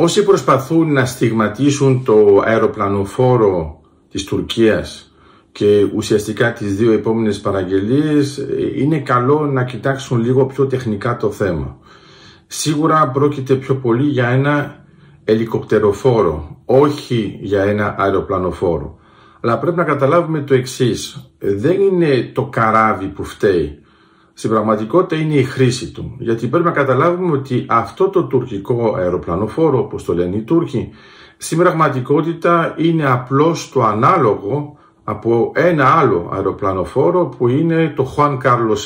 Όσοι προσπαθούν να στιγματίσουν το αεροπλανοφόρο της Τουρκίας και ουσιαστικά τις δύο επόμενες παραγγελίες είναι καλό να κοιτάξουν λίγο πιο τεχνικά το θέμα. Σίγουρα πρόκειται πιο πολύ για ένα ελικοπτεροφόρο, όχι για ένα αεροπλανοφόρο. Αλλά πρέπει να καταλάβουμε το εξής. Δεν είναι το καράβι που φταίει. Στην πραγματικότητα είναι η χρήση του. Γιατί πρέπει να καταλάβουμε ότι αυτό το τουρκικό αεροπλανοφόρο, όπως το λένε οι Τούρκοι, στην πραγματικότητα είναι απλώς το ανάλογο από ένα άλλο αεροπλανοφόρο που είναι το Juan Carlos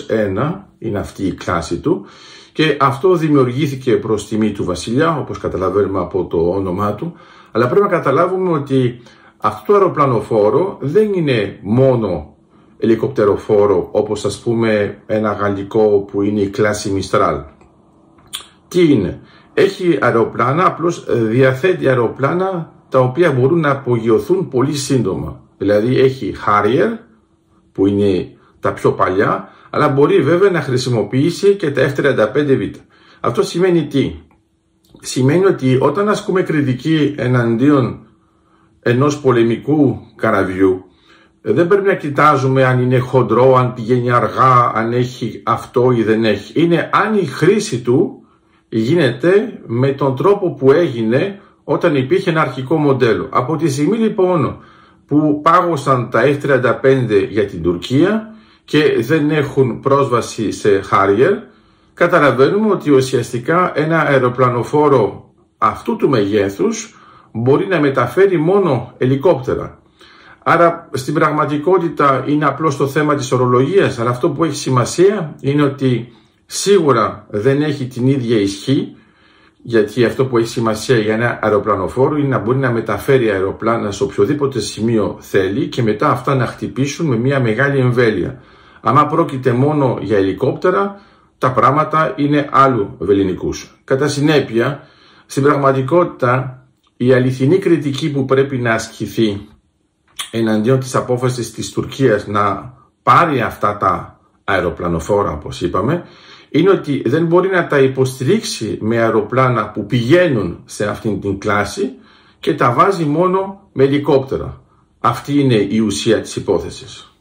1, είναι αυτή η κλάση του, και αυτό δημιουργήθηκε προς τιμή του βασιλιά, όπως καταλαβαίνουμε από το όνομά του, αλλά πρέπει να καταλάβουμε ότι αυτό το αεροπλανοφόρο δεν είναι μόνο ελικοπτεροφόρο όπως ας πούμε ένα γαλλικό που είναι η κλάση Μιστράλ. Τι είναι; Έχει αεροπλάνα, απλώς διαθέτει αεροπλάνα τα οποία μπορούν να απογειωθούν πολύ σύντομα. Δηλαδή έχει Harrier που είναι τα πιο παλιά, αλλά μπορεί βέβαια να χρησιμοποιήσει και τα F-35V. Αυτό σημαίνει τι; Σημαίνει ότι όταν ασκούμε κριτική εναντίον ενός πολεμικού καραβιού, δεν πρέπει να κοιτάζουμε αν είναι χοντρό, αν πηγαίνει αργά, αν έχει αυτό ή δεν έχει. Είναι αν η χρήση του γίνεται με τον τρόπο που έγινε όταν υπήρχε ένα αρχικό μοντέλο. Από τη στιγμή λοιπόν που πάγωσαν τα F-35 για την Τουρκία και δεν έχουν πρόσβαση σε Harrier, καταλαβαίνουμε ότι ουσιαστικά ένα αεροπλανοφόρο αυτού του μεγέθους μπορεί να μεταφέρει μόνο ελικόπτερα. Άρα στην πραγματικότητα είναι απλώς το θέμα της ορολογίας, αλλά αυτό που έχει σημασία είναι ότι σίγουρα δεν έχει την ίδια ισχύ, γιατί αυτό που έχει σημασία για ένα αεροπλανοφόρο είναι να μπορεί να μεταφέρει αεροπλάνα σε οποιοδήποτε σημείο θέλει και μετά αυτά να χτυπήσουν με μια μεγάλη εμβέλεια. Αν πρόκειται μόνο για ελικόπτερα, τα πράγματα είναι άλλου βεληνικούς. Κατά συνέπεια, στην πραγματικότητα, η αληθινή κριτική που πρέπει να ασκηθεί εναντίον της απόφασης της Τουρκίας να πάρει αυτά τα αεροπλανοφόρα όπως είπαμε είναι ότι δεν μπορεί να τα υποστηρίξει με αεροπλάνα που πηγαίνουν σε αυτήν την κλάση και τα βάζει μόνο με ελικόπτερα. Αυτή είναι η ουσία της υπόθεσης.